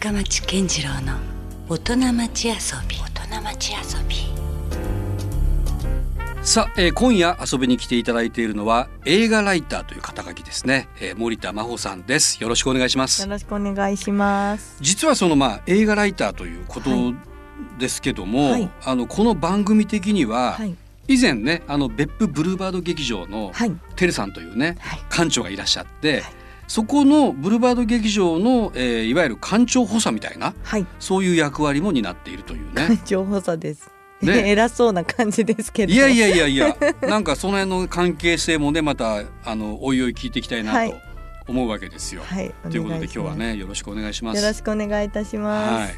深町健次郎の大人町遊び。大人町遊び。さあ、えー今夜遊びに来ていただいているのは映画ライターという肩書きですね、えー森田真帆さんです。よろしくお願いします。よろしくお願いします。実はそのまあ映画ライターということはい。ですけども、はい。あのこの番組的には、はい。以前ねあの別府ブルーバード劇場のはい。テルさんというねはい。館長がいらっしゃって、そこのブルーバード劇場の、えーいわゆる館長補佐みたいなはい。そういう役割も担っているというね。情報差です。ね 偉そうな感じですけど。いやいやいやいや なんかその辺の関係性もねまたあのおいおい聞いていきたいなとはい思うわけですよ。はい。ということで今日はねよろしくお願いしまます。す。よろしくお願いいたします。はい。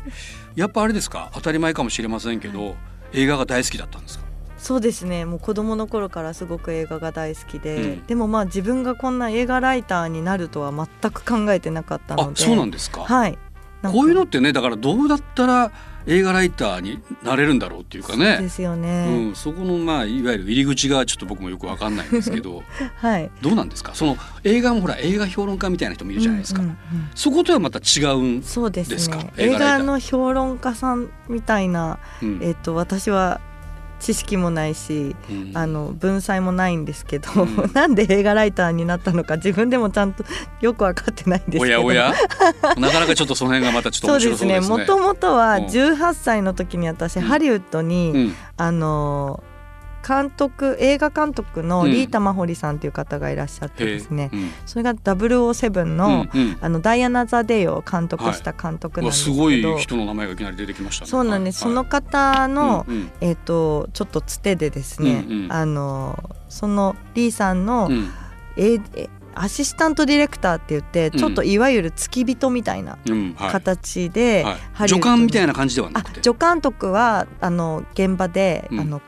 やっぱあれですか？当たり前かもしれませんけど、映画が大好きだったんですか？そうですね。もう子供の頃からすごく映画が大好きで、うんでもまあ自分がこんな映画ライターになるとは全く考えてなかったので。あそうなんですか。はい。こういうのってねだからどうだったら映画ライターになれるんだろうっていうかそうでね。すようね。ん、そこのまあいわゆる入り口がちょっと僕もよくわかんないんですけど はい。どうなんですか？その映画もほら映画評論家みたいな人もいるじゃないですか、うんうんうんそことはまた違うん、そうですですかね。映画ライター映画の評論家さんみたいな、うんえっと私は知識もないし、うん。あの文才もないんですけど、うん。なんで映画ライターになったのか自分でもちゃんと よく分かってないんですけど。おやおや？なかなかちょっとその辺がまたちょっと面白そうですね。ねもともとはうん。18歳の時に私、うん。ハリウッドに、うん。あの監督映画監督のリータ・マホリさんという方がいらっしゃってですね、うん。それが007の,、うんうんあのダイアナ・ザ・デイを監督した監督なんですけど、すごい人の名前がいきなり出てきましたね。そうなんです、はい。その方の、うんうん。えっ、とちょっとつてでですね、うんうん。あのそのリーさんの、うん。ええアシスタントディレクターって言って、うん。ちょっといわゆる付き人みたいなうん。はい。形で、はい。助監みたいな感じではなあくて。助監督はあの現場で、うん。あの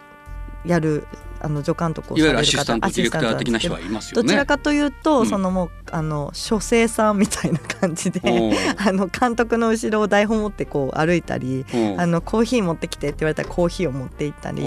やるあの助監督をいわゆるされる方アシスタントディレクター的な人アはいますよね。どどちらかというと、うん。そのもうあの書生さんみたいな感じで あの監督の後ろを台本持ってこう歩いたり、あのコーヒー持ってきてって言われたらコーヒーを持って行ったり、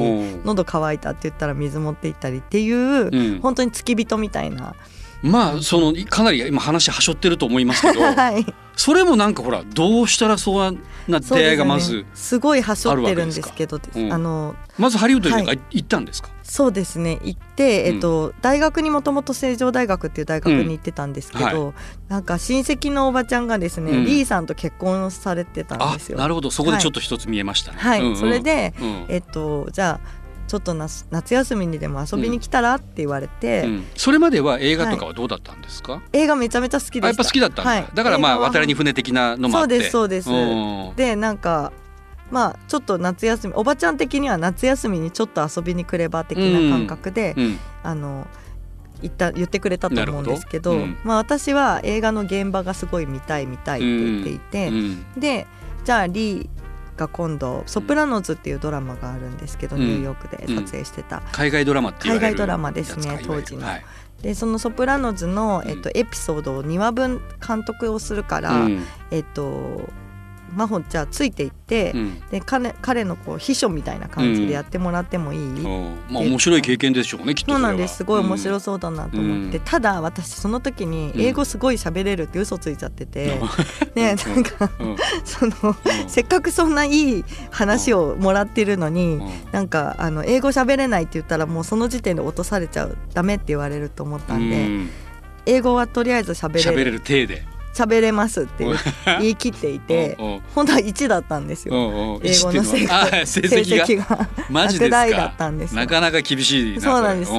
喉乾いたって言ったら水持って行ったりっていう、うん。本当に付き人みたいな、まあそのかなり今話はしょってると思いますけど はい、それもなんかほらどうしたらそうな出会いがまず、すね。すごいはしょってるんですけどうんあのまずハリウッドには行ったんですか、そうですね。行って、えっと、大学にもともと成城大学っていう大学に行ってたんですけど、うん。なんか親戚のおばちゃんがですね、うん。リーさんと結婚されてたんあですよ。なるほど。そこでちょっと一つ見えましたね。はい、うんうん。それで、うん。えっと、じゃあちょっと夏夏休みにでも遊びに来たらって言われて、うん。それまでは映画とかはどうだったんですか、映画めちゃめちゃ好きでした。あやっぱ好きだったんだ、はい。だからまあ渡りに船的なのもあって。そうですそうです。ん。でなんかまあちょっと夏休みおばちゃん的には夏休みにちょっと遊びに来れば的な感覚で、うん。あの言った言ってくれたと思うんですけどうん。まあ、私は映画の現場がすごい見たい見たいって言っていて、うん。でじゃあリーが今度「ソプラノズ」っていうドラマがあるんですけど、うん。ニューヨークで撮影してた。海外ドラマって海外ドラマですね当時のはい。でその「ソプラノズの」えっとうエピソードを2話分監督をするから、うん。えっと真帆じゃあついていって、うん。で彼彼のこう秘書みたいな感じでやってもらってもいい、うん。まあ面白い経験でしょうねきっとそうなんです。すごい面白そうだなと思って、うん。ただ私その時に英語すごい喋れるって嘘ついちゃってて、うん。ねなんかそのせっかくそんないい話をもらってるのに、うん。なんかあの英語喋れないって言ったらもうその時点で落とされちゃうダメって言われると思ったんで、うん。英語はとりあえず喋喋れれるる体で喋れますって言い切っていて本当は1だったんですよ。英語の成績が。落第だか。ったんですよな。かなか厳しいなそうなんです。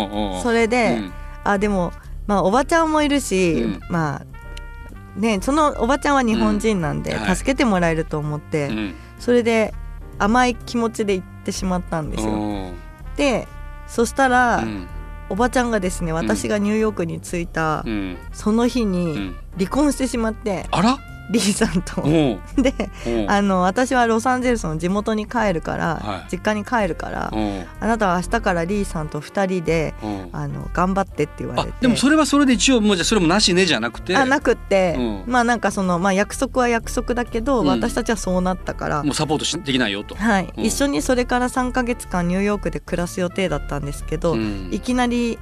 それで、うん。あでもまあおばちゃんもいるし、うん。まあねそのおばちゃんは日本人なんで、助けてもらえると思って、うん。それで甘い気持ちで行ってしまったんですよ。うん。でそしたら、うんおばちゃんがですね私がニューヨークに着いたうん。その日うにん。離婚してしまって、あら？リーさんと。うん。でうん。あの私はロサンゼルスの地元に帰るから、はい。実家に帰るから、うん。あなたは明日からリーさんと2人でうん。あの頑張ってって言われあてでもそれはそれで一応もうじゃあそれもなしねじゃなくて。あなくって、うん。まあなんかその、まあ、約束は約束だけど、うん。私たちはそうなったから、もうサポートしできないよと。はい。うん。一緒にそれから3ヶ月間ニューヨークで暮らす予定だったんですけど、うん。いきなり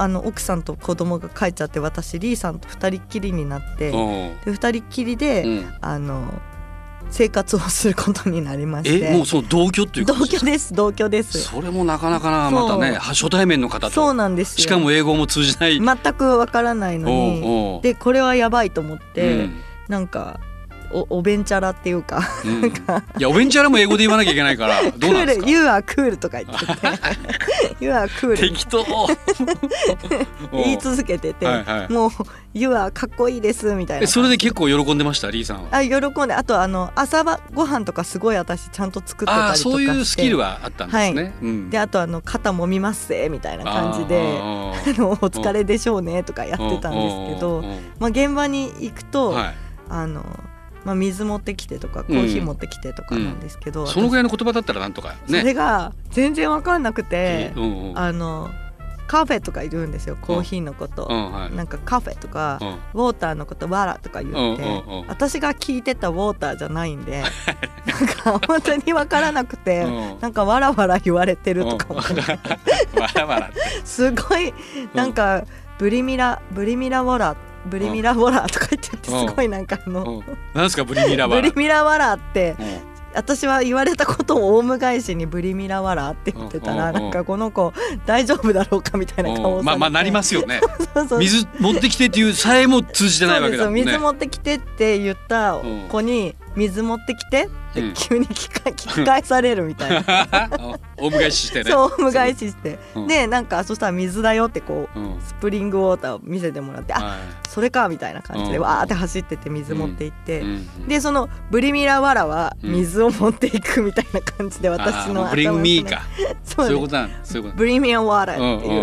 あの奥さんと子供が帰っちゃって私リーさんと2人っきりになって、う。んで2人っきりで、うん。あの生活をすることになりまして。えもうその同居っていう同居です同居です。それもなかなかなまたね初対面の方そうとなんですよ。しかも英語も通じない、全くわからないのに。でこれはやばいと思って、うん。なんかおおべんちゃらっていうかうん。いやおべんちゃらも英語で言わなきゃいけないから クどうなんですか？ール You are cool とか言ってて。You are cool 適当。言い続けてて、はいはい。もう You are かっこいいですみたいなえそれで結構喜んでました？リーさんは。あ喜んであとあの朝ばご飯とかすごい私ちゃんと作ってたりとかして。そういうスキルはあったんですね、はうん。であとあの肩もみますぜみたいな感じであのお疲れでしょうねとかやってたんですけどまあ、現場に行くと、はい。あのまあ、水持ってきてとかコーヒー持ってきてとかなんですけど、そのぐらいの言葉だったらなんとかそねれが全然わかんなくて、うんうん。あのカフェとか言うんですよコーヒーのこと、うんはい。なんかカフェとか、うん。ウォーターのことわらとか言って、うんうんうん。私が聞いてたウォーターじゃないんで なんか本当にわからなくて、うん。なんかわらわら言われてるとか思って、わらわらって。すごいなんかブリミラブリミラウォラブリミラウォラとか言っててすごいなんかあの、うん。なんですかブリミラバラブリミラワラってうん。私は言われたことをオウム返しにブリミラワラって言ってたらなんかこの子大丈夫だろうかみたいな顔をまあまあなりますよね。水持ってきてっていうさえも通じてないわけだもんね。水持ってきてって言った子に水持ってきてってうん。急に聞か 聞き返されるみたいな。お迎えししてね。そうオウム返しして。うん。でなんかそしたら水だよってこううん。スプリングウォーターを見せてもらってあはそれかみたいな感じでうん。わーって走ってって水持って行って。でそのブリミラワラはうん。水を持っていくみたいな感じで私のあーもうブリミーか。そで。すそうういうことなんそういうこと。ブリミアワラうんっていう、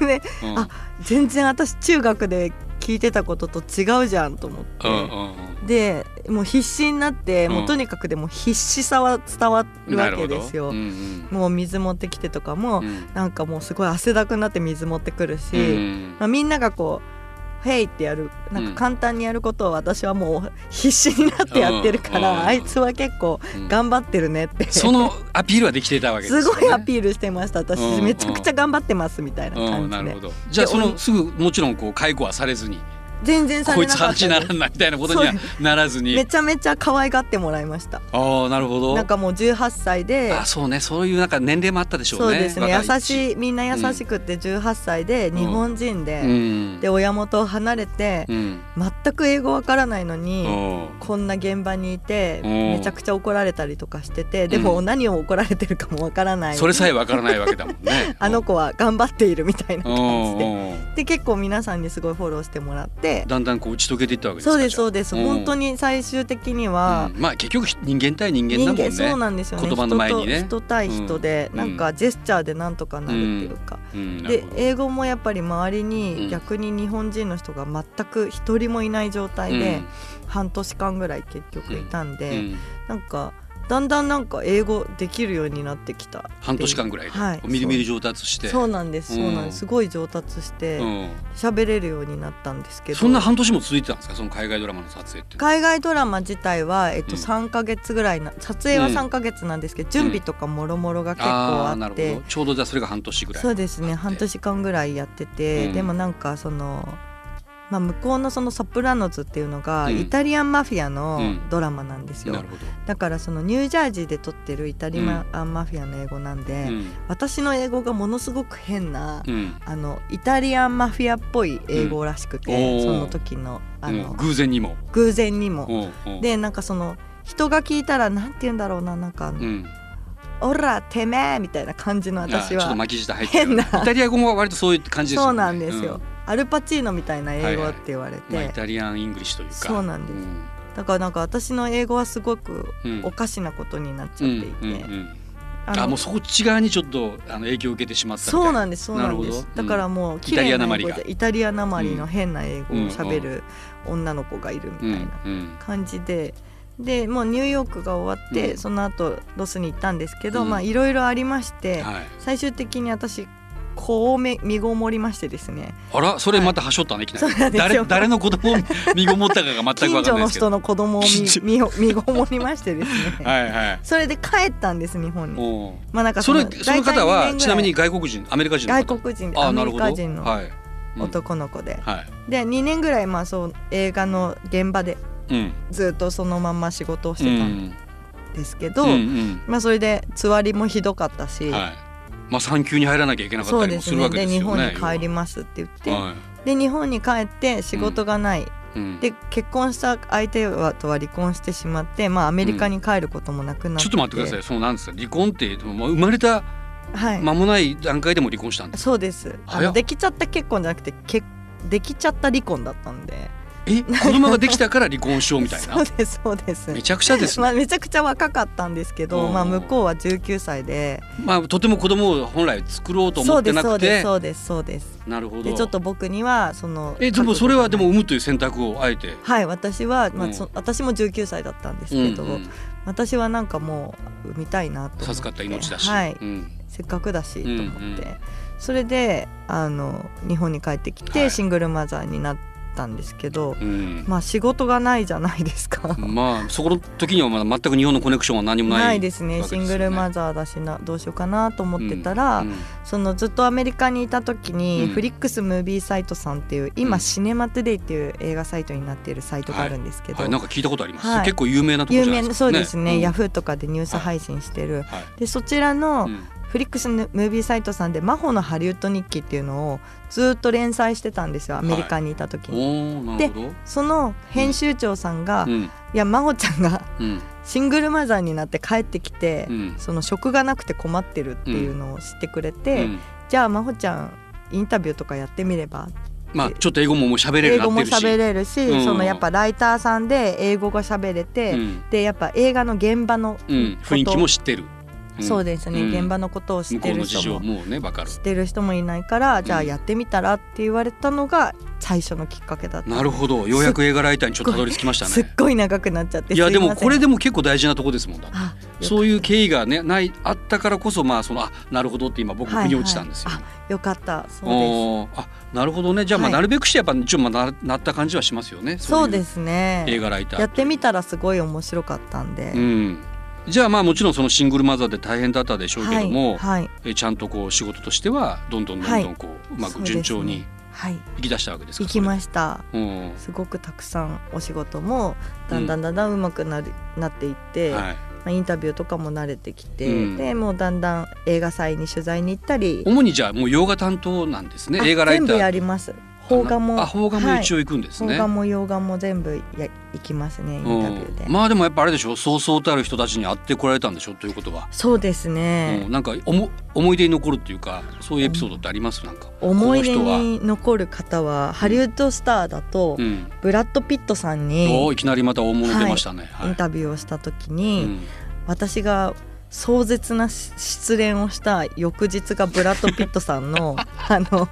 うんでうん。あ全然私中学で聞いてたことと違うじゃんと思って、うんうんでもう必死になって、うん。もうとにかくでも必死さは伝わるわけですよ、うんもう水持ってきてとかも、うん。うんなんかもうすごい汗だくになって水持ってくるし、うんまあ、みんながこう「ヘイ!」ってやるなんうん。か簡単にやることを私はもう必死になってやってるから、うんあいつは結構うん。頑張ってるねって。そのアピールはできていたわけですよね。すごいアピールしてました私。うんめちゃくちゃ頑張ってますみたいなうん感じでなるほど。じゃあそのすぐもちろんこう解雇はされずに全然さこいつれなかった話にならんなみたいなことにはならずに。めちゃめちゃ可愛がってもらいました。ああなるほど。なんかもう18歳で。あそうね。そういうなんか年齢もあったでしょうね。そうですね。優しいみんな優しくて18歳で日本人で、うん。で親元を離れてうん。全く英語わからないのに、うん。こんな現場にいてうん。めちゃくちゃ怒られたりとかしててでも何を怒られてるかもわからない。それさえわからないわけだもんね。あの子は頑張っているみたいなうん。感じでうん。で結構皆さんにすごいフォローしてもらってだんだんこう打ち解けていったわけですかそうですそうです。じゃあ本当に最終的には。うん。まあ結局人間対人間だもんね。そうなんですよね。言葉の前にね。人対人でうん。なんかジェスチャーでなんとかなるっていうか。で英語もやっぱり周りうん。に逆に日本人の人が全く一人もいない状態で半年間ぐらい結局いたんで、うん。うん。なんかだんだんなんか英語できるようになってきた半年間ぐらいで、はい。みるみる上達して。そう。なんです。そうなんうんです。すごい上達してうん。喋れるようになったんですけど。そんな半年も続いてたんですか？その海外ドラマの撮影って海外ドラマ自体は、えっと、うん3か月ぐらいな撮影は3か月なんですけど、準備とかもろもろが結構あって、ど。ちょうどじゃあそれが半年ぐらいそうですね。半年間ぐらいやってて、うん。でもなんかその、まあ、向こうのその「ソプラノズ」っていうのが、うん。イタリアンマフィアのうん。ドラマなんですよ、なるほだからそのニュージャージーで撮ってるイタリアンマフィアの英語なんで、どうん。私の英語がものすごく変な、うん。あのイタリアンマフィアっぽい英語らしくて、その時のあの、うん。偶然にも。偶然にも。うん。うん。でなんかその人が聞いたらなんて言うんだろうななんかあのうん「オラてめえ」みたいな感じの私は変な。イタリア語も割とそういう感じですよね。そうなんですよ、アルパチーノみたいな英語って言われて、うんまあイタリアンイングリッシュというか。そうなんです。だからなんか私の英語はすごくうんおかしなことになっちゃっていて、うんうんうんあもうそっち側にちょっとあの影響を受けてしまったそうなんですそうなんです。だからもう綺イタリ麗なアなまりが。英語でイタリアなまりの変な英語を喋る女の子がいるみたうんいなうん。感じで。でもうニューヨークが終わって、うん。その後ロスに行ったんですけど、うん。まあいろいろありまして、はい。最終的に私子をめ身ごもりましてですね。あらそれまたはしょったねい。きなり。誰よ。誰の子供を 身ごもったかが全く分近所の人ないですけど。の子供を 身身ごもりましてですね、はいはい。それで帰ったんです日本に。まあなんかそれのその方大体2はちなみに外国人アメリカ人外国人でアメリカ人の男の子で、はい。で2年ぐらいまあそう映画の現場でうん。ずっとそのまんま仕事をしてたんですけど、まあそれでつわりもひどかったし、はいまあ産休に入らなきゃいけなかったりもするわけですよね日本に帰りますって言って、はで日本に帰って仕事がない、いうん。で結婚した相手はとは離婚してしまって、まあ、アメリカに帰ることもなくなって、ちょっと待ってください。そのなんですか離婚ってもう生まれたはい、間もない段階でも離婚したんですそうです。あのできちゃった結婚じゃなくてけできちゃった離婚だったんでえ子供ができたから離婚しようみたいな？そうですそうです。めちゃくちゃですね。まあ、めちゃくちゃ若かったんですけど、うん。まあ、向こうは19歳で。まあとても子供を本来作ろうと思ってそうですなくてそうですそうですそうです。なるほど。でちょっと僕にはそのえでもそれはでも産むという選択をあえて？はい私は、まあうん。そ私も19歳だったんですけど、うんうん。私はなんかもう産みたいなと授かった命だし、はい、うん。せっかくだしと思って、うんうんそれであの日本に帰ってきはい。てシングルマザーになったんですけど、うん。まあ仕事がないじゃないですか。まあそこの時にはまだ全く日本のコネクションは何もないないですね。シングルマザーだしなどうしようかなと思ってたら、うん。そのずっとアメリカにいた時に、うん。フリックスムービーサイトさんっていう今、うん。シネマトゥデイっていう映画サイトになっているサイトがあるんですけど、はい、なんか聞いたことあります、はい。結構有名なところ有じゃないですか、名なそうですね、んヤフーとかでニュース配信してる、はい。でそちらの、うんフリックスムービーサイトさんで「真帆のハリウッド日記」っていうのをずっと連載してたんですよアメリカにいた時に。おーなるほど。その編集長さんが、いうん。や真帆ちゃんがうん。シングルマザーになって帰ってきて、うん。その職がなくて困ってるっていうのを知ってくれて、うん。じゃあ真帆ちゃんインタビューとかやってみれば？まあちょっと英語ももう喋れる英語もれるし、うん。そのやっぱライターさんで英語が喋れて、うん。でやっぱ映画の現場のうん、雰囲気も知ってる、んそうですね、うん。現場のことを知ってる人も。情もねわかる。知ってる人もいないから、じゃあうんやってみたらって言われたのが最初のきっかけだった。なるほど。ようやく映画ライターにちょっとたどり着きましたすっねごい長くなっちゃっていやでもこれでも結構大事なとこですもんだそういう経緯がねないあったからこそまあそのあなるほどって今僕はい腑に落ちたんですよ、はいよかった。そうです。あなるほどね。じゃあまあはい。なるべくしてやっぱ一応まあななった感じはしますよね。そういですね。映画ライターやってみたらすごい面白かったんで、うんじゃあまあもちろんそのシングルマザーで大変だったでしょうけども、はいはい。えちゃんとこう仕事としてはどんどんどんどんこう、うまく順調にはい。行き出したわけですか行きましした。た、うん。すごくたくさんお仕事もだんだんだんだん上手くなる、なっていって、はい、まあ、インタビューとかも慣れてきて、うん。でもうだんだん映画祭に取材に行ったり。主にじゃあもう洋画担当なんですね。あ映画ライター。全部やります邦画もあ邦画も一応応行くんですね、邦画も洋画も全部や行きますねインタビューで、うんまあでもやっぱあれでしょそうそうたる人たちに会ってこられたんでしょということは、そうですね。う、ん、なんかおも思い出に残るっていうかそういうエピソードってあります？なんか思い出に残る方はハリウッドスターだと、うん、ブラッド・ピットさんおにいきなりまた大物出ましたね、はい。インタビューをした時うに、ん。私が壮絶な失恋をした翌日がブラッド・ピットさんの あの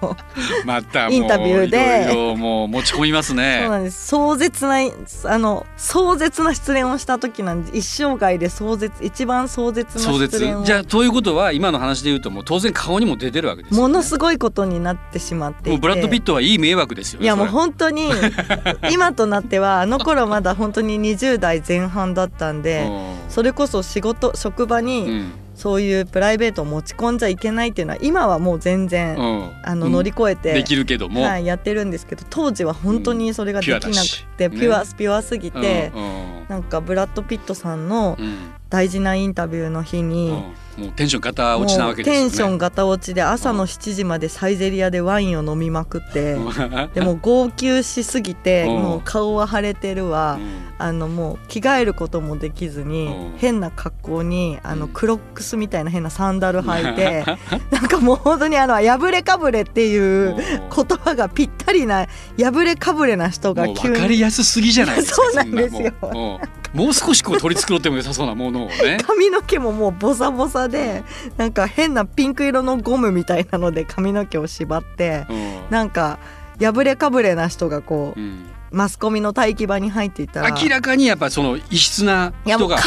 インタビューで。いろもう持ち込みますね。そうなんです。壮絶なあの壮絶な失恋をした時なんで一生涯で壮絶一番壮絶な失恋を。じゃあということは今の話で言うともう当然顔にも出てるわけですよ、ね、ものすごいことになってしまってもうブラッド・ピットはいい迷惑ですよねいやもう本当に 今となってはあの頃まだ本当に20代前半だったんでそれこそ仕事職場うん。にそういうプライベートを持ち込んじゃいけないっていうのは今はもう全然、うん。あの乗り越えて、できるけども、はい、やってるんですけど当時は本当にそれができなくて、うんピュアだし。ピュアねピュアすぎて、なんかブラッド・ピットさんのうん大事なインタビューの日に、うん。もうテンションガ落ちなわけですよね。テンションガタ落ちで朝の7時までサイゼリアでワインを飲みまくって、でも号泣しすぎて、うん。もう顔は腫れてるわ、あのもう着替えることもできずに、うん。変な格好にあのうん。クロックスみたいな変なサンダル履いて、なんかもう本当にあの破れかぶれっていう言葉がぴったりな破れかぶれな人が急に。分かりやすすぎじゃないですか そうなんですよもう少しこう取り繕っても良さそうなものをね。髪の毛ももうボサボサでなんか変なピンク色のゴムみたいなので髪の毛を縛ってうん。なんか破れかぶれな人がこううんマスコミの待機場に入っていったら。明らかにやっぱその異質な人が。完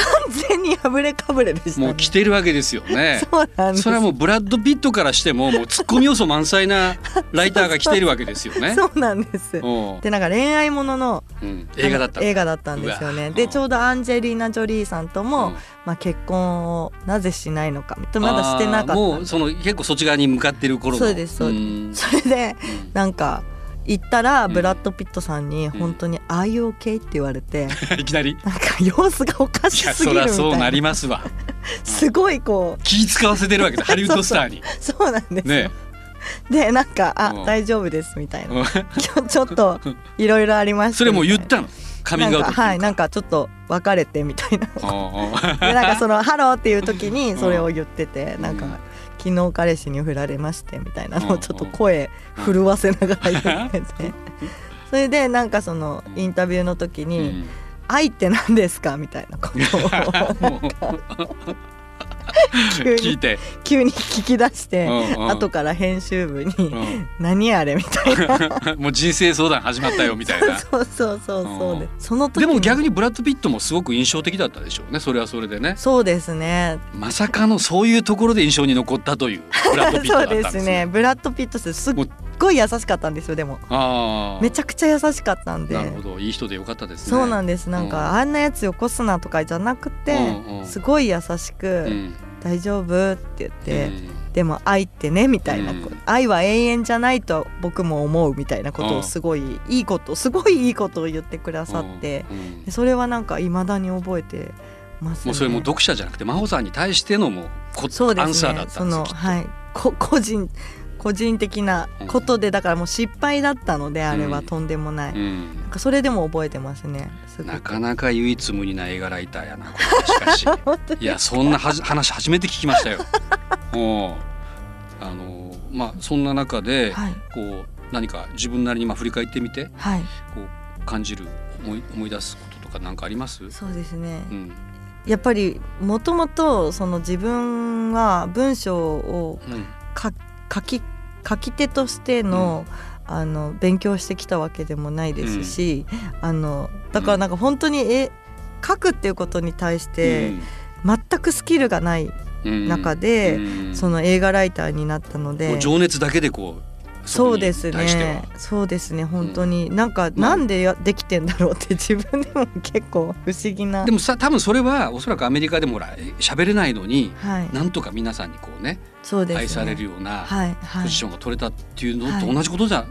全に破れかぶれでした、ね、もう来てるわけですよね。そうなんです。それはもうブラッド・ピットからしてももうツッコミ要素満載なライターが来てるわけですよね。そうなんです。う。んでなんか恋愛もののうん。映画だった映画だったんですよね。でちょうどアンジェリーナ・ジョリーさんとも、うん。まあ、結婚をなぜしないのか。まだしてなかった。もうその結構そっち側に向かってる頃の。そうですそうです。ん。それでうん。なんか行ったらうん。ブラッド・ピットさんに本当に「Are you okay?」って言われていきなり。なんか様子がおかしすぎるみそりゃそうなたいなりますわ。すごいこ気使わせてるわけだハリウッドスターに。うそうなんです。よ、ね。でなんか「あうん。大丈夫です」みたいな。うん「今日ちょっといろいろありまして」それもう言っみたいたの？カミングはいなんかちょっと別れてみたいな。あでなんかその「ハロー」っていう時にそれをうん言っててなんかうん昨日彼氏に振られましてみたいなのうんをちょっと声震わせながら言っててそれでなんかそのインタビューの時うにん「愛って何ですか?」みたいなことを 聞いて、急に聞き出してうんうん。後から編集部にうん「何あれ?」みたいな。もう人生相談始まったよみたいな。そうそうそうそうでその時でも逆ににブラッド・ピットもすごく印象的だったでしょうねそれはそれでね。そうですね。まさかのそういうところで印象に残ったというブラッド・ピットそうだったんですですね。ブラッド・ピットすっごい優しかったんですよでも。めちゃくちゃ優しかったんで。なるほど。いい人でよかったですね。そうなんです。なんうん。か、あんなやつよこすなとかじゃなくて、うんうん。すごい優しく、うん大丈夫？って言って、うん。でも愛ってねみたいな、うん。愛は永遠じゃないと僕も思うみたいなことうん。をすごいいいことすごいいいことを言ってくださって、うん。それはなんか未だに覚えてますね。もうそれも読者じゃなくて真帆さんに対してのもうこそうですね。アンサーだったそんですきっと。のはい。こ個人個人的なことでだからもう失敗だったのであれはうんとんでもない、うん。なんかそれでも覚えてますね。なかなか唯一無二な映画ライターやなしかし。いやそんなはじ話初めて聞きましたよ。もうあのまあそんな中で、はい。こう何か自分なりにまあ振り返ってみてはい。こう感じる思い思い出すこととか何かあります？そうですね、うん。やっぱりもともとその自分は文章をうん。か書き書き手としての,、あの勉強してきたわけでもないですし、あのだからなんか本当に絵書くっていうことに対して全くスキルがないうん中でうん。その映画ライターになったのもでう。情熱だけでこうそうですね。そうですね。本当に、なんか、まあなんでやできてんだろうって自分でも結構不思議な。でもさ多分それはおそらくアメリカでもほら喋れないのにはい。なんとか皆さんにこうねそうです、ね。愛されるようなはいはいポジ。ションが取れたっていうのと同じことじゃ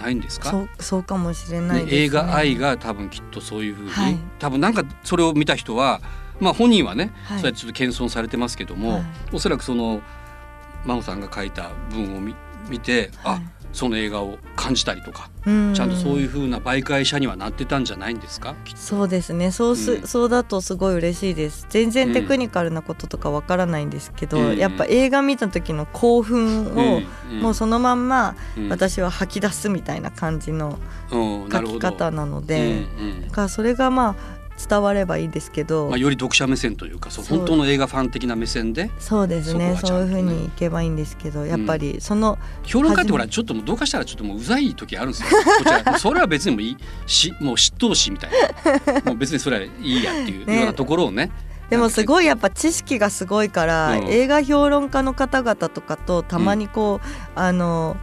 ないんですか？そうそうかもしれないです、ね。ね映画愛が多分きっとそういうふうに、はい多分なんかそれを見た人はまあ本人はね、はいそうやってちょっと謙遜されてますけども、はいおそらくその真帆さんが書いた文を見見て、はいあその映画を感じたりとか、うん。ちゃんとそういうふうな媒介者にはなってたんじゃないんですか？そうですね。そうす、うん。そうだとすごい嬉しいです。全然テクニカルなこととかわからないんですけど、うん。やっぱ映画見た時の興奮を、もうそのまんまうん。私は吐き出すみたいな感じの書き方なので、だからそれがまあ伝わればいいですけど、まあ、より読者目線というかそう本当の映画ファン的な目線でそうですねね。そういうふうにいけばいいんですけどやっぱりその、評論家ってほらちょっともうどうかしたらちょっともううざい時あるんですよ。それは別にもういいしもう嫉妬しみたいな。もう別にそれはいいやっていうね。ようなところをね。でもすごいやっぱ知識がすごいから、うん。映画評論家の方々とかとたまにこう、あの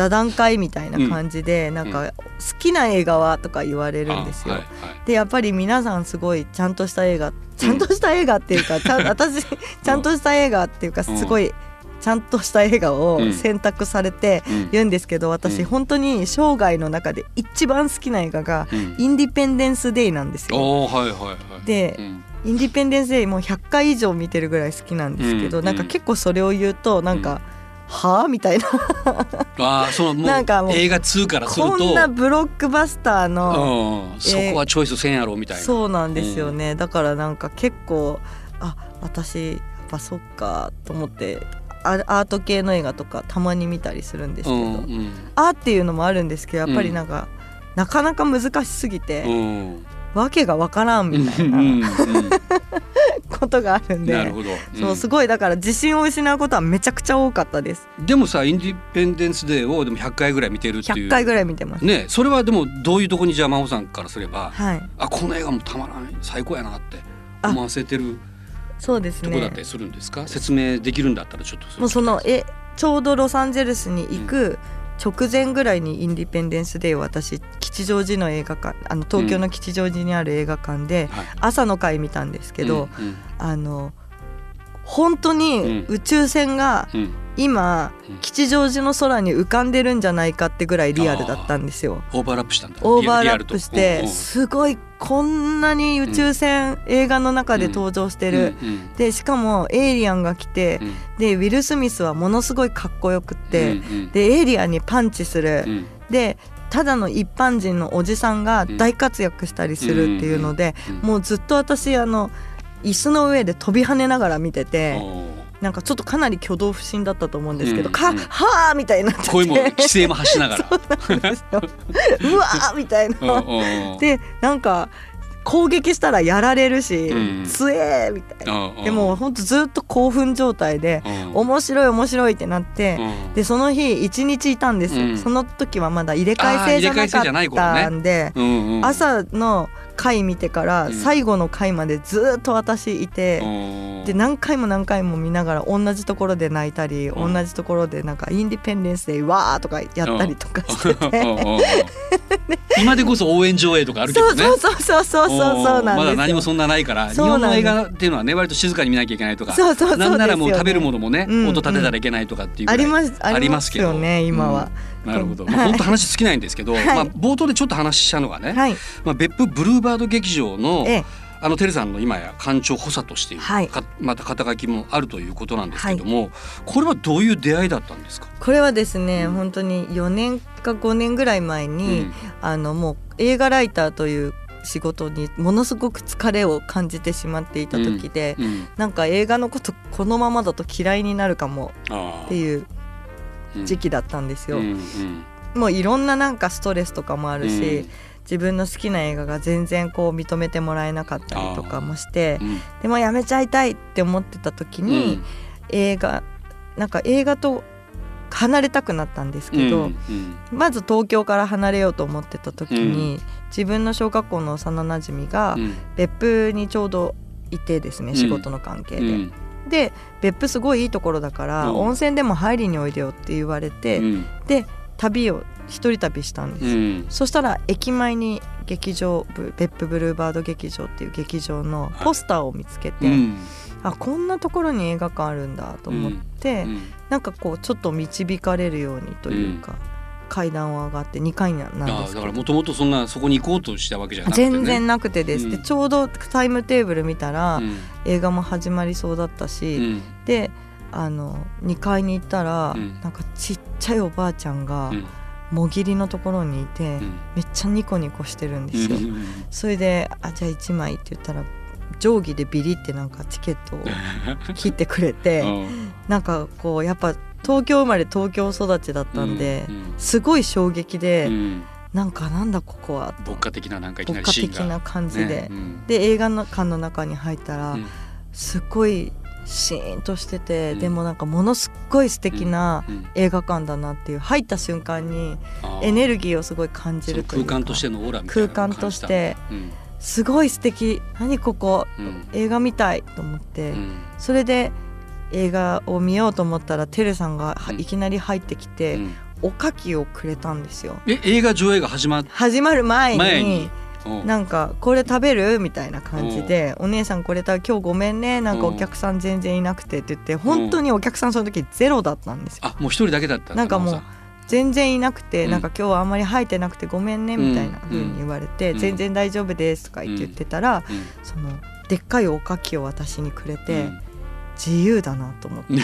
座談会みたいな感じで、なんか好きな映画はとか言われるんですよ。あはいはい。でやっぱり皆さんすごいちゃんとした映画ちゃんとした映画っていうか、ちゃん私 ちゃんとした映画っていうかうんすごいちゃんとした映画をうん。選択されてうん。言うんですけど私うん。本当に生涯の中で一番好きな映画がうん。インディペンデンス・デイなんですよ。おーはいはいはい。でうん。インディペンデンス・デイもう100回以上見てるぐらい好きなんですけど、うん。なんか結構それを言うとなんか、はあ？みたいな。ああそのもなんかもうう映画2からすると。こんなブロックバスターの、うん、そこはチョイスせんやろみたいな。そうなんですよね、だからなんか結構あ私やっぱそっかと思ってアアート系の映画とかたまに見たりするんですけど、うんうん。あーっていうのもあるんですけどやっぱりなんか、なかなか難しすぎて、うん。わけがわからんみたいうんなうんことがあるんで。なるほど。そうすごいだから自信を失うことはめちゃくちゃ多かったです。でもさインディペンデンス・デーをでも100回ぐらい見てるっていう。100回ぐらい見てます、ねそれはでもどういうとこにじゃあ真帆さんからすれば、はい。あこの映画もたまらない最高やなってあ。思わせてるそうですね。とこだったりするんですか、説明できるんだったらちょっと。もうそのえちょうどロサンゼルスに行く直前ぐらいにインディペンデンス・デーを私吉祥寺の映画館あの東京の吉祥寺にある映画館ではい。朝の回見たんですけど、うんうん。あの本当に宇宙船がうん。今うん。吉祥寺の空に浮かんでるんじゃないかってぐらいリアルだったんですよ。オーバーラップしたんだ。オーバーラップしてすごいこんなに宇宙船映画の中で登場してる。うん。うん。でしかもエイリアンが来てうん。でウィル・スミスはものすごいかっこよくって、でエイリアンにパンチする、うん。でただの一般人のおじさんが大活躍したりするっていうので、もうずっと私あの椅子の上で飛び跳ねながら見てて、なんかちょっとかなり挙動不審だったと思うんですけど、うんかうん。はあみたいになってて。声も規制も発しながら。そうなんですよ。うわーみたいな。でなんか攻撃したらやられるし、うん。つえーみたいな。でもほんとずっと興奮状態で、うん。面白い面白いってなって、うん。でその日一日いたんですよ、うん。その時はまだ入れ替え制じゃなかったんで、うんうん。朝の回見てからうん。最後の回までずっと私いて、うん。で何回も何回も見ながら同じところで泣いたり、うん。同じところでなんかインディペンデンスデーわーとかやったりとかしてて、うん。うん。うん。今でこそ応援上映とかあるけどね。そうそうそうそうそうそうそうなんですよ。まだ何もそんなないから日本の映画っていうのはね割と静かに見なきゃいけないとかそうそうそうなんならもう食べるものもねうん。音立てたらいけないとかっていうぐありますありまけどね今は、なるほど、はい。まあ、本当話尽きないんですけど、はい。まあ、冒頭でちょっと話したのがね、はい。まあ、別府ブルーバード劇場のええ。あのテルさんの今や館長補佐としていう、はい。かまた肩書きもあるということなんですけども、これはどういう出会いだったんですか、これはですね、うん。本当に4年か5年ぐらい前に、うん。あのもう映画ライターという仕事にものすごく疲れを感じてしまっていた時で、うん。なんか映画のことこのままだと嫌いになるかもあっていうー時期だったんですよ。うんうん。もういろんななんかストレスとかもあるし、うん。自分の好きな映画が全然こう認めてもらえなかったりとかもしてうん。でもやめちゃいたいって思ってた時に、映画なんか映画と離れたくなったんですけど、うんうん。まず東京から離れようと思ってた時に、自分の小学校の幼なじみがうん。別府にちょうどいてですね、うん。仕事の関係で。うんで別府すごいいいところだから、うん。温泉でも入りにおいでよって言われて、うん。で旅を一人旅したんです、うん。そしたら駅前に劇場ブ別府ブルーバード劇場っていう劇場のポスターを見つけて、うん。あこんなところに映画館あるんだと思って、うん。なんかこうちょっと導かれるようにというか、階段を上がって2階なんあですだからもともとそんなそこに行こうとしたわけじゃなくて、ね、全然なくてです、うん。でちょうどタイムテーブル見たら、うん。映画も始まりそうだったし、うん。であの2階に行ったら、うん。なんかちっちゃいおばあちゃんがうん。もぎりのところにいて、うん。めっちゃニコニコしてるんですよ。うん。それで「あじゃあ1枚」って言ったら定規でビリってなんかチケットを切ってくれて なんかこうやっぱ東京生まれ東京育ちだったんで、うんすごい衝撃で、うん。なんかなんだここは。牧歌的ななんかいきな牧りシーン的な感じで、ね。うん。で映画の館の中に入ったら、うん。すっごいシーンとしてて、うん。でもなんかものすっごい素敵なうん。映画館だなっていう入った瞬間にエネルギーをすごい感じるというか。空間としてのオーラみたいな空間として。うん。すごい素敵。何ここ。うん。映画みたいと思って、うん。それで映画を見ようと思ったらてるさんがいきなり入ってきて、うん。おかきをくれたんですよ。え映画上映が始まっ始まる前になんかこれ食べる？みたいな感じでお姉さんこれ食べ今日ごめんね。なんかお客さん全然いなくてって言って本当にお客さんその時ゼロだったんですよ。あもう一人だけだったなんかもう全然いなくて、うん。なんか今日はあんまり入ってなくてごめんねみたいな風に言われて、うん。全然大丈夫ですとか言って言ってたら、うん。そのでっかいおかきを私にくれて、うん自由だなと思って、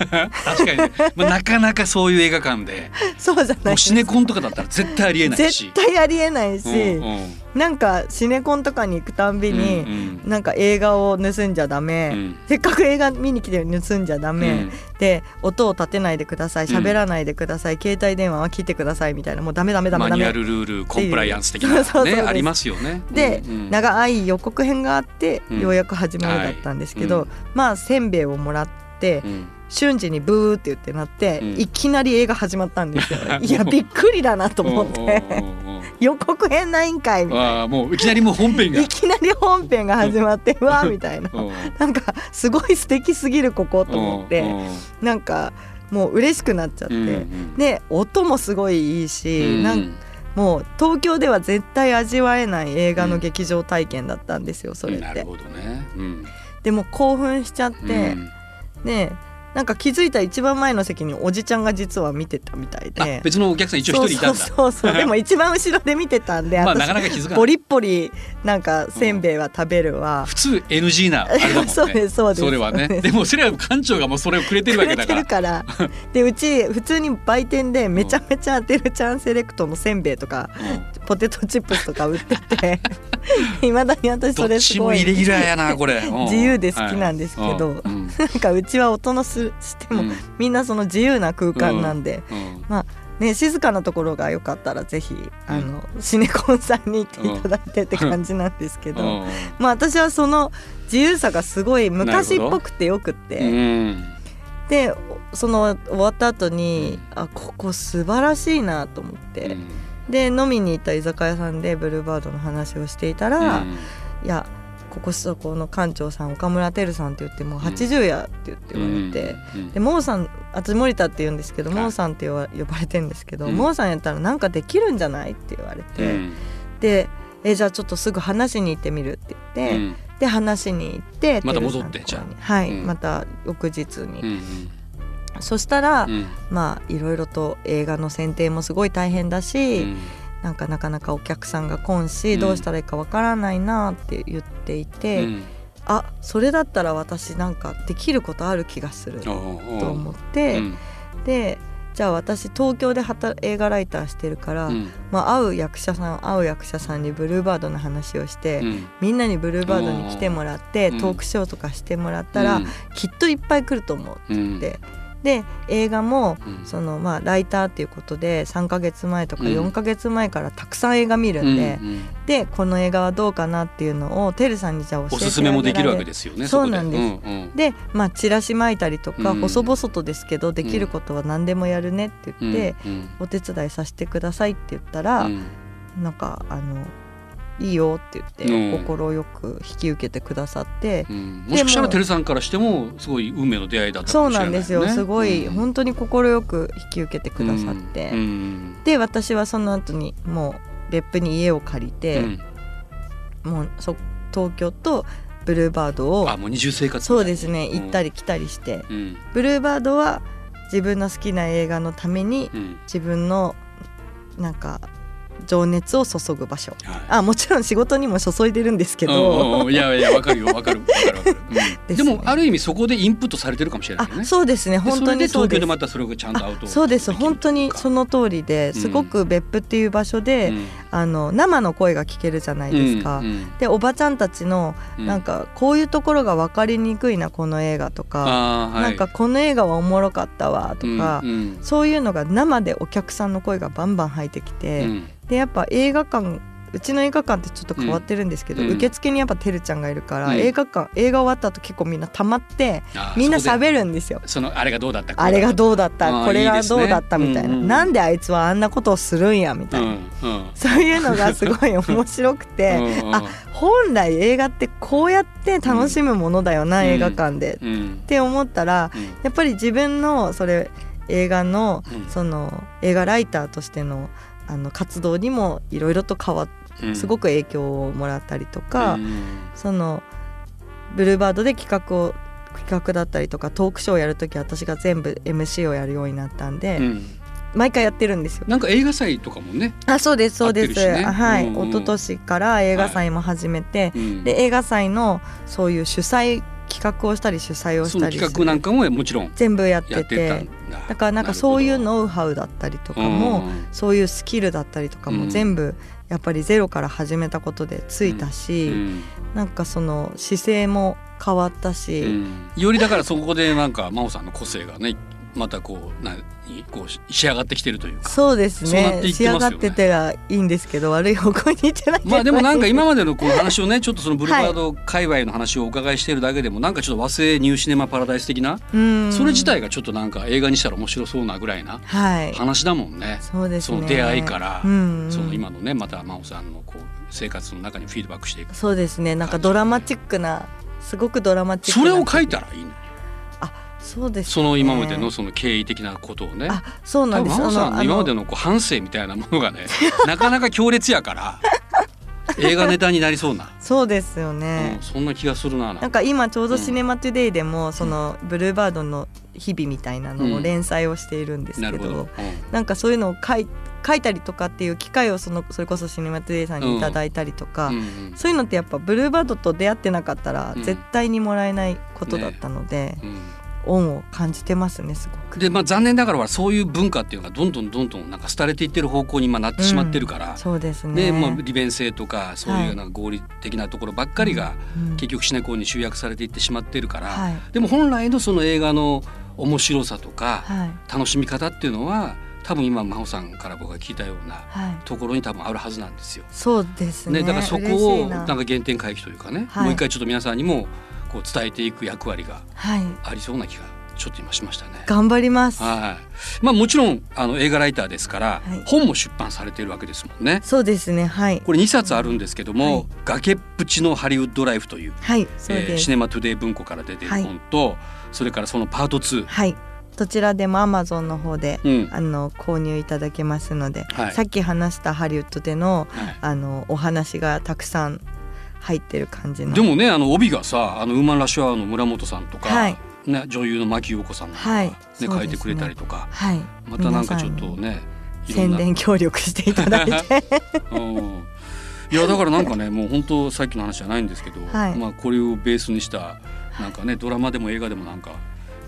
確かに。ね、まあ、なかなかそういう映画館で。そうじゃないもうシネコンとかだったら絶対ありえないし。絶対ありえないし、うんうんなんかシネコンとかに行くたんびに、うんなんか映画を盗んじゃダメ、うん。せっかく映画見に来て盗んじゃダメ、うん。で音を立てないでください。うん。喋らないでください、携帯電話は切ってください。みたいな。もうダメダメダメマニュアダメルルールコンプライアンス的な ねありますよね。で、うんうん。長い予告編があって、うん。ようやく始まるだったんですけど、はい。まあせんべいをもらって、うん瞬時にブーって言ってなって、うん。いきなり映画始まったんですよ。いやびっくりだなと思って。予告編ないんかいみたいな。いきなりもう本編が。い。きなり本編が始まってう わーみたいな。うん。なんかすごい素敵すぎるここと思ってなんかもう嬉しくなっちゃって、うんうん。で音もすごいいいし、うん。なんもう東京では絶対味わえない映画の劇場体験だったんですよそれって、ね。うん。でも興奮しちゃって、うん。でなんか気づいた一番前の席におじちゃんが実は見てたみたいあで。別のお客さん一応一人いたんだ。そうそうでも一番後ろで見てたんで、まあ私なかなか気づかない。ボリッボリなんかせんべいは食べるわ、普通 NG なあれだもんね。そうですそうです。それはね。でもそれは館長がもうそれをくれてるわけだから。から。でうち普通に売店でめちゃめちゃてるちゃんセレクトのせんべいとかポテトチップスとか売ってていまだに私そどっれすごいちもイレギュラーやなこれ。うん。自由で好きなんですけど。はいうん なんかうちは音のすしても、うん。みんなその自由な空間なんで、うん。ね、静かなところがよかったらぜひあの、シネコンさんに行っていただいてって感じなんですけど、うん。まあ私はその自由さがすごい昔っぽくてよくて、んでその終わった後に、あここ素晴らしいなと思って、で飲みに行った居酒屋さんでブルーバードの話をしていたら、いやここそこの館長さん岡村照さんって言ってもう80やって言って言われて。でモーさん私森田って言うんですけど、はい。モーさんって呼ばれてるんですけど、うん。モーさんやったらなんかできるんじゃないって言われて、でえじゃあちょっとすぐ話しに行ってみるって言って、で話しに行ってまた戻ってのところに。はい、うん。また翌日に、そしたら、まあいろいろと映画の選定もすごい大変だし、なんかなかなかお客さんが来んし、うん。どうしたらいいかわからないなって言っていて、あそれだったら私なんかできることある気がすると思って、でじゃあ私東京で働映画ライターしてるから、まあ、会う役者さん会う役者さんにブルーバードの話をして、みんなにブルーバードに来てもらって、うん。トークショーとかしてもらったら、きっといっぱい来ると思うって言って、で映画もそのまあライターっていうことで3ヶ月前とかうん。4ヶ月前からたくさん映画見るんで、でこの映画はどうかなっていうのをてるさんにじゃあ教えておすすめもできるわけすですよねそうなんです。こでうん。でまあチラシ巻いたりとか、うん細々とですけどできることは何でもやるねってうん言って、うん。お手伝いさせてくださいって言ったら、うん。なんかあのいいよって言ってうん。快く引き受けてくださって、うん。もしかしたらてるさんからしてもすごい運命の出会いだったかそうなんですよ、すごいうん本当に快く引き受けてくださって、うん。で私はその後にもう別府に家を借りて、うん。もうそ東京とブルーバードをあもう二重生活そうですね。行ったりり来たりして、うん。ブルーバードは自分の好きな映画のためにうん。自分のなんか情熱を注ぐ場所。はい。あもちろん仕事にも注いでるんですけうんうんど、うん。いやいやわかるよ。わかる。わかるうん。でもある意味そこでインプットされてるかもしれないよね。あそうですね。で本当それで東京でまたそれをちゃんとアウトそうです。本当にそのの通りですごく別府っていう場所で、あの生の声が聞けるじゃないですか。でおばちゃんたちのなんかこういうところが分かりにくいなこの映画とか、なんかこの映画はおもろかったわとか、うん。そういうのが生でお客さんの声がバンバン入ってきて、うんでやっぱ映画館うちの映画館ってちょっと変わってるんですけど、うん。受付にやっぱてるちゃんがいるから、うん。映画館映画終わった後結構みんな溜まってみんな喋るんですよ。そのあれがどうだったあれがどうだっあたーこれがどうだった？みたいな、うんうんなんであいつはあんなことをするんや？みたいな、うんうん。そういうのがすごい面白くて、あ本来映画ってこうやって楽しむものだよな、うん。映画館で、っうん。て思ったらうん。やっぱり自分のそれ映画のうん。その映画ライターとしてのあの活動にもいろいろと変わっうん。すごく影響をもらったりとか、うん。そのブルーバードで企画を企画だったりとかトークショーをやるとき私が全部 MC をやるようになったんで、うん。毎回やってるんですよ。なんか映画祭とかもね、あそうですそうです、ね。はい、うん。うん。一昨年から映画祭も始めて、うん。で映画祭のそういう主催企画をしたり主催をしたり企画なんかももちろん全部やってて。だ。だからなんかそういうノウハウだったりとかも、うんそういうスキルだったりとかもうん。全部やっぱりゼロから始めたことでついたし、うん。なんかその姿勢も変わったし、うん。よりだからそこでなんか真央さんの個性がねまたこうなこうし仕上がってきてるというか。そうですね。仕上がってたらいいんですけど悪い方向に行ってなければまあでもなんか今までのこの話をね ちょっとそのブルーバード界隈の話をお伺いしているだけでもなんかちょっと和製ニューシネマパラダイス的なうん。それ自体がちょっとなんか映画にしたら面白そうなぐらいなはい。話だもんね。そうですね。その出会いからその今のねまた真央さんのこう生活の中にフィードバックしていく。そうですね。なんかドラマチックなすごくドラマチックなそれを書いたらいいのそうです、ね、その今までのその経緯的なことをね。あそうなんです。多分真央さんの今までのこう反省みたいなものがね なかなか強烈やから 映画ネタになりそうな、そうですようねん、、そんな気がするななんか。今ちょうど「シネマトゥデイ」でも、そのブルーバードの日々みたいなのを連載をしているんですけど,、なるほど、なんかそういうのを書い書いたりとかっていう機会をそのそれこそ「シネマトゥデイ」さんにいただいたりとか、うんうんそういうのってやっぱブルーバードと出会ってなかったらうん。絶対にもらえないことだったので、うん恩を感じてますねすごく。でまあ残念ながらそういう文化っていうのがどんどんどんどんなんか廃れていってる方向に今なってしまってるから、そうですね。でまあ利便性とかそういうなんか合理的なところばっかりがうん結局シネコンに集約されていってしまってるから、はいでも本来のその映画の面白さとかはい楽しみ方っていうのは多分今真帆さんから僕が聞いたようなはい。ところに多分あるはずなんですよ。そうですね。ね、だからそこをいななんか原点回帰というかね、はいもう一回ちょっと皆さんにもこう伝えていく役割がはい。ありそうな気がちょっと今しましたね。頑張ります。はい。まあもちろんあの映画ライターですから、はい本も出版されているわけですもんね。そうですね。はい。これ2冊あるんですけども、はい崖っぷちのハリウッドライフという、はい。そう。えーシネマトゥデイ文庫から出ている本と、それからそのパート2、はい。どちらでもアマゾンの方で、うんあの購入いただけますので、はいさっき話したハリウッドでのはいあのお話がたくさん入ってる感じの。でもねあの帯がさあのウーマンラッシュアワーの村本さんとか、はい。ね、女優の牧陽子さんが、はい。ね書いてくれたりとか。はい。またなんかちょっとね宣伝協力していただいて。うん。いやだからなんかねもう本当さっきの話じゃないんですけど、はい。まあこれをベースにしたなんかねドラマでも映画でもなんか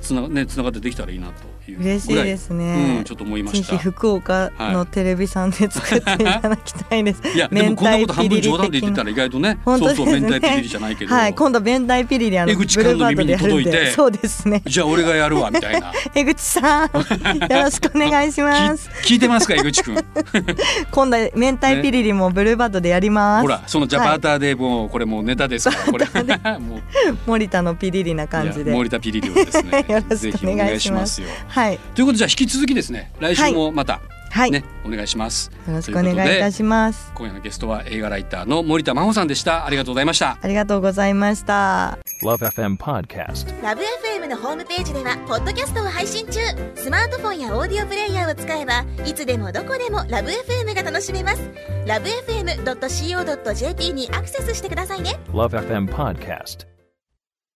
つな,、ね、つながってできたらいいなという嬉しいですね。うん、ちょっと思いまぜしたひ。福岡のテレビさんで作っていただきたいです。いやでもこんなこと半分冗談で言ってたらら意外とね本当そうそう明太ピリリじゃないけど、はい、今度明太ピリリあの江口監の耳に届いてそうですね。じゃあ俺がやるわみたいな 江口さん、よろしくお願いします。聞聞いてますか江口くん 今度明太ピリリもブルーバードでやります。ほらそのジャパーターでもうこれもうネタですからこれもう森田のピリリな感じで。森田ピリリをですねよろしぜくお願ひお願いいしまします。はい、ということでじゃあ引き続きですね来週もまたはい、ね、お願いします。よろしくお願いいたします。今夜のゲストは映画ライターの森田真帆さんでした。ありがとうございました。ありがとうございました。Love FM Podcast. ラブ f m のホームページではポッドキャストを配信中スマートフォンやオーディオプレイヤーを使えばいつでもどこでもラブ f m が楽しめますラブ FM.co.jp にアクセスしてくださいね Love FM Podcast.